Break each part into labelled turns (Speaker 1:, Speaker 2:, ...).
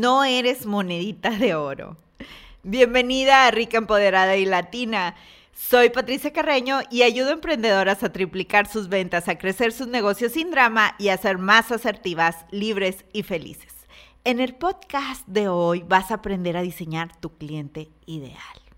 Speaker 1: no eres monedita de oro. Bienvenida a Rica Empoderada y Latina. Soy Patricia Carreño y ayudo a emprendedoras a triplicar sus ventas, a crecer sus negocios sin drama y a ser más asertivas, libres y felices. En el podcast de hoy vas a aprender a diseñar tu cliente ideal.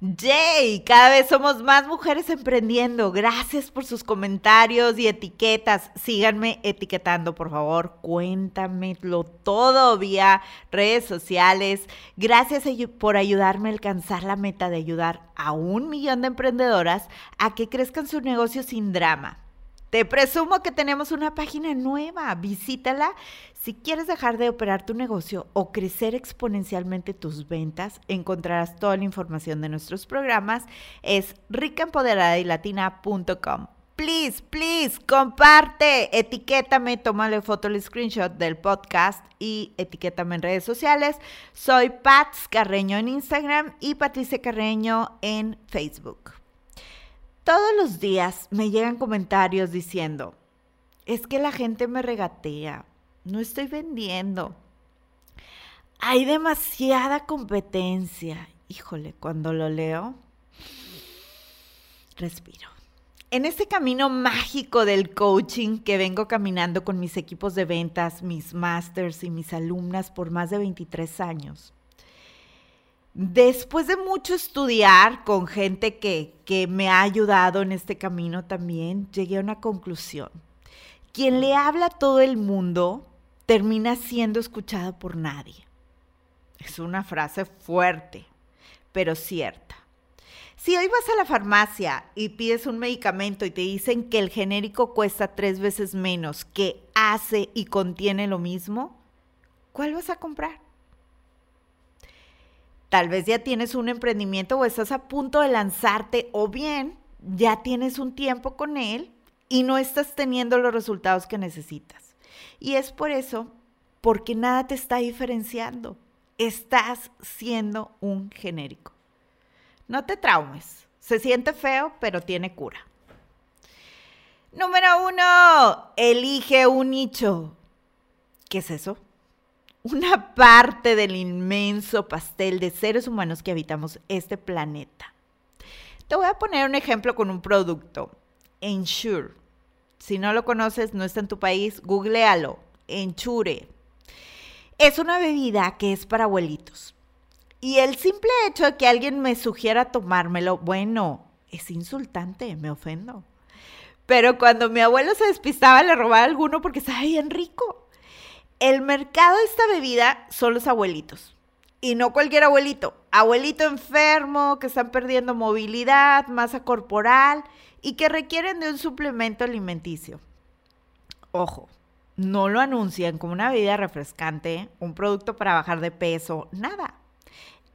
Speaker 1: Yay, cada vez somos más mujeres emprendiendo. Gracias por sus comentarios y etiquetas. Síganme etiquetando, por favor. Cuéntamelo todo vía redes sociales. Gracias por ayudarme a alcanzar la meta de ayudar a un millón de emprendedoras a que crezcan su negocio sin drama. Te presumo que tenemos una página nueva. Visítala si quieres dejar de operar tu negocio o crecer exponencialmente tus ventas. Encontrarás toda la información de nuestros programas. Es ricaempoderadaylatina.com. Please, please, comparte, etiquétame, tómale foto el screenshot del podcast y etiquétame en redes sociales. Soy Pats Carreño en Instagram y Patricia Carreño en Facebook. Todos los días me llegan comentarios diciendo, es que la gente me regatea, no estoy vendiendo. Hay demasiada competencia. Híjole, cuando lo leo, respiro. En este camino mágico del coaching que vengo caminando con mis equipos de ventas, mis masters y mis alumnas por más de 23 años, Después de mucho estudiar con gente que, que, me ha ayudado en este camino también, llegué a una conclusión. Quien le habla a todo el mundo termina siendo escuchado por nadie. Es una frase fuerte, pero cierta. Si hoy vas a la farmacia y pides un medicamento y te dicen que el genérico cuesta tres veces menos, que hace y contiene lo mismo, ¿cuál vas a comprar? Tal vez ya tienes un emprendimiento o estás a punto de lanzarte o bien ya tienes un tiempo con él y no estás teniendo los resultados que necesitas. Y es por eso, porque nada te está diferenciando. Estás siendo un genérico. No te traumes. Se siente feo, pero tiene cura. Número uno, elige un nicho. ¿Qué es eso? Una parte del inmenso pastel de seres humanos que habitamos este planeta. Te voy a poner un ejemplo con un producto, Ensure. Si no lo conoces, no está en tu país, googlealo, Ensure. Es una bebida que es para abuelitos. Y el simple hecho de que alguien me sugiera tomármelo, bueno, es insultante, me ofendo. Pero cuando mi abuelo se despistaba, le robaba alguno porque estaba bien rico. El mercado de esta bebida son los abuelitos. Y no cualquier abuelito. Abuelito enfermo, que están perdiendo movilidad, masa corporal y que requieren de un suplemento alimenticio. Ojo, no lo anuncian como una bebida refrescante, un producto para bajar de peso, nada.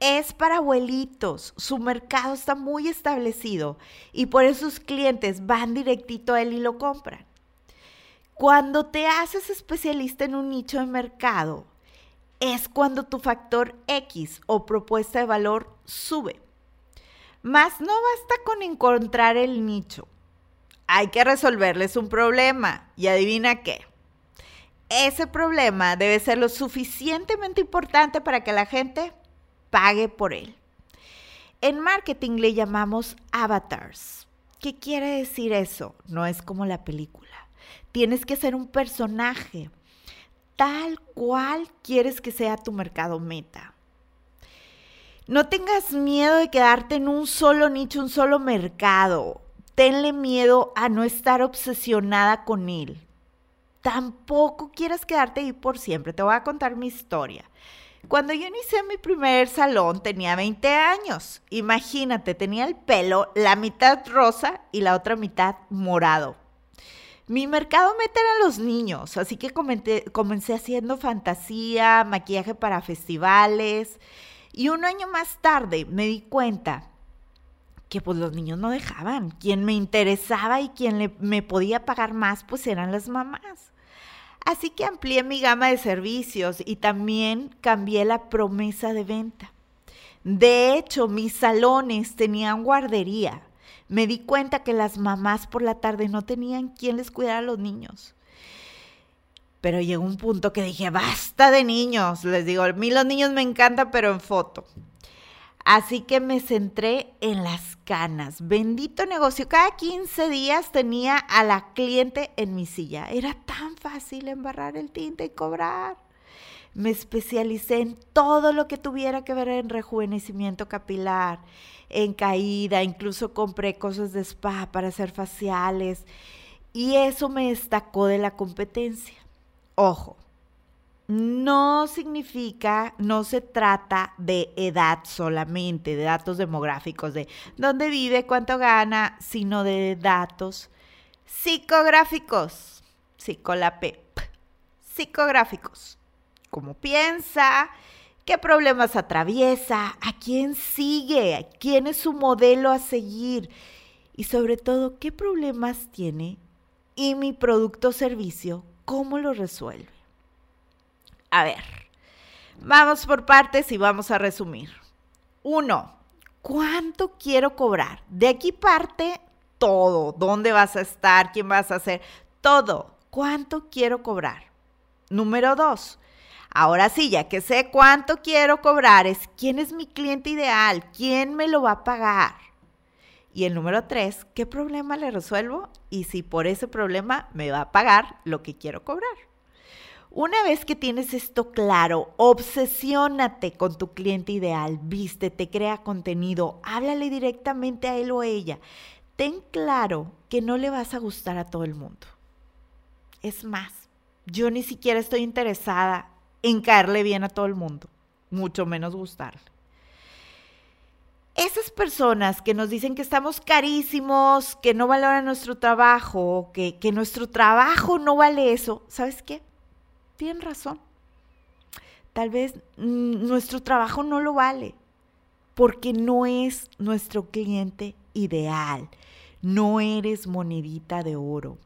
Speaker 1: Es para abuelitos, su mercado está muy establecido y por eso sus clientes van directito a él y lo compran. Cuando te haces especialista en un nicho de mercado, es cuando tu factor X o propuesta de valor sube. Más no basta con encontrar el nicho. Hay que resolverles un problema. Y adivina qué. Ese problema debe ser lo suficientemente importante para que la gente pague por él. En marketing le llamamos avatars. ¿Qué quiere decir eso? No es como la película. Tienes que ser un personaje tal cual quieres que sea tu mercado meta. No tengas miedo de quedarte en un solo nicho, un solo mercado. Tenle miedo a no estar obsesionada con él. Tampoco quieras quedarte ahí por siempre. Te voy a contar mi historia. Cuando yo inicié mi primer salón tenía 20 años. Imagínate, tenía el pelo la mitad rosa y la otra mitad morado. Mi mercado meta eran los niños, así que comencé haciendo fantasía, maquillaje para festivales y un año más tarde me di cuenta que pues los niños no dejaban. Quien me interesaba y quien me podía pagar más pues eran las mamás. Así que amplié mi gama de servicios y también cambié la promesa de venta. De hecho, mis salones tenían guardería me di cuenta que las mamás por la tarde no tenían quien les cuidara a los niños. Pero llegó un punto que dije, basta de niños. Les digo, a mí los niños me encantan, pero en foto. Así que me centré en las canas. Bendito negocio. Cada 15 días tenía a la cliente en mi silla. Era tan fácil embarrar el tinte y cobrar. Me especialicé en todo lo que tuviera que ver en rejuvenecimiento capilar, en caída, incluso compré cosas de spa para hacer faciales. Y eso me destacó de la competencia. Ojo, no significa, no se trata de edad solamente, de datos demográficos, de dónde vive, cuánto gana, sino de datos psicográficos, psicolapep, psicográficos, cómo piensa, qué problemas atraviesa, a quién sigue, quién es su modelo a seguir y sobre todo qué problemas tiene y mi producto o servicio, cómo lo resuelve. A ver, vamos por partes y vamos a resumir. Uno, ¿cuánto quiero cobrar? De aquí parte todo. ¿Dónde vas a estar? ¿Quién vas a hacer? Todo. ¿Cuánto quiero cobrar? Número dos, ahora sí, ya que sé cuánto quiero cobrar, es quién es mi cliente ideal, quién me lo va a pagar. Y el número tres, ¿qué problema le resuelvo? Y si por ese problema me va a pagar lo que quiero cobrar. Una vez que tienes esto claro, obsesiónate con tu cliente ideal, vístete, crea contenido, háblale directamente a él o a ella. Ten claro que no le vas a gustar a todo el mundo. Es más, yo ni siquiera estoy interesada en caerle bien a todo el mundo, mucho menos gustarle. Esas personas que nos dicen que estamos carísimos, que no valoran nuestro trabajo, que, que nuestro trabajo no vale eso, ¿sabes qué? tienen razón. Tal vez nuestro trabajo no lo vale porque no es nuestro cliente ideal. No eres monedita de oro.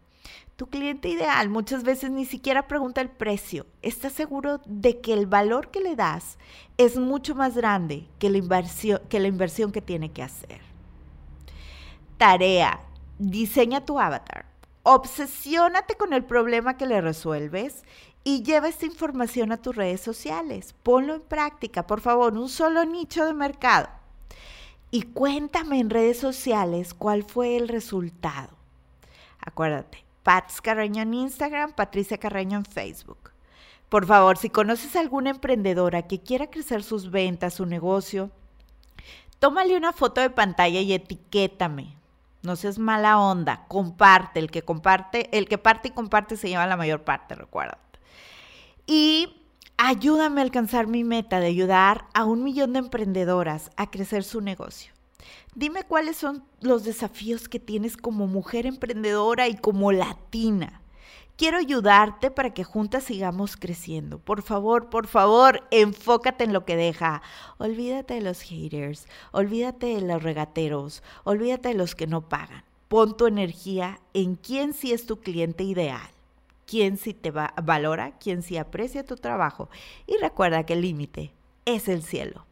Speaker 1: Tu cliente ideal muchas veces ni siquiera pregunta el precio. Está seguro de que el valor que le das es mucho más grande que la inversión que, la inversión que tiene que hacer. Tarea. Diseña tu avatar. Obsesiónate con el problema que le resuelves y lleva esta información a tus redes sociales. Ponlo en práctica, por favor, un solo nicho de mercado. Y cuéntame en redes sociales cuál fue el resultado. Acuérdate, Pats Carreño en Instagram, Patricia Carreño en Facebook. Por favor, si conoces a alguna emprendedora que quiera crecer sus ventas, su negocio, tómale una foto de pantalla y etiquétame. No seas mala onda, comparte, el que comparte, el que parte y comparte se lleva la mayor parte, recuerda y ayúdame a alcanzar mi meta de ayudar a un millón de emprendedoras a crecer su negocio. Dime cuáles son los desafíos que tienes como mujer emprendedora y como latina. Quiero ayudarte para que juntas sigamos creciendo. Por favor, por favor, enfócate en lo que deja. Olvídate de los haters, olvídate de los regateros, olvídate de los que no pagan. Pon tu energía en quién sí es tu cliente ideal quién sí te valora, quién sí aprecia tu trabajo. Y recuerda que el límite es el cielo.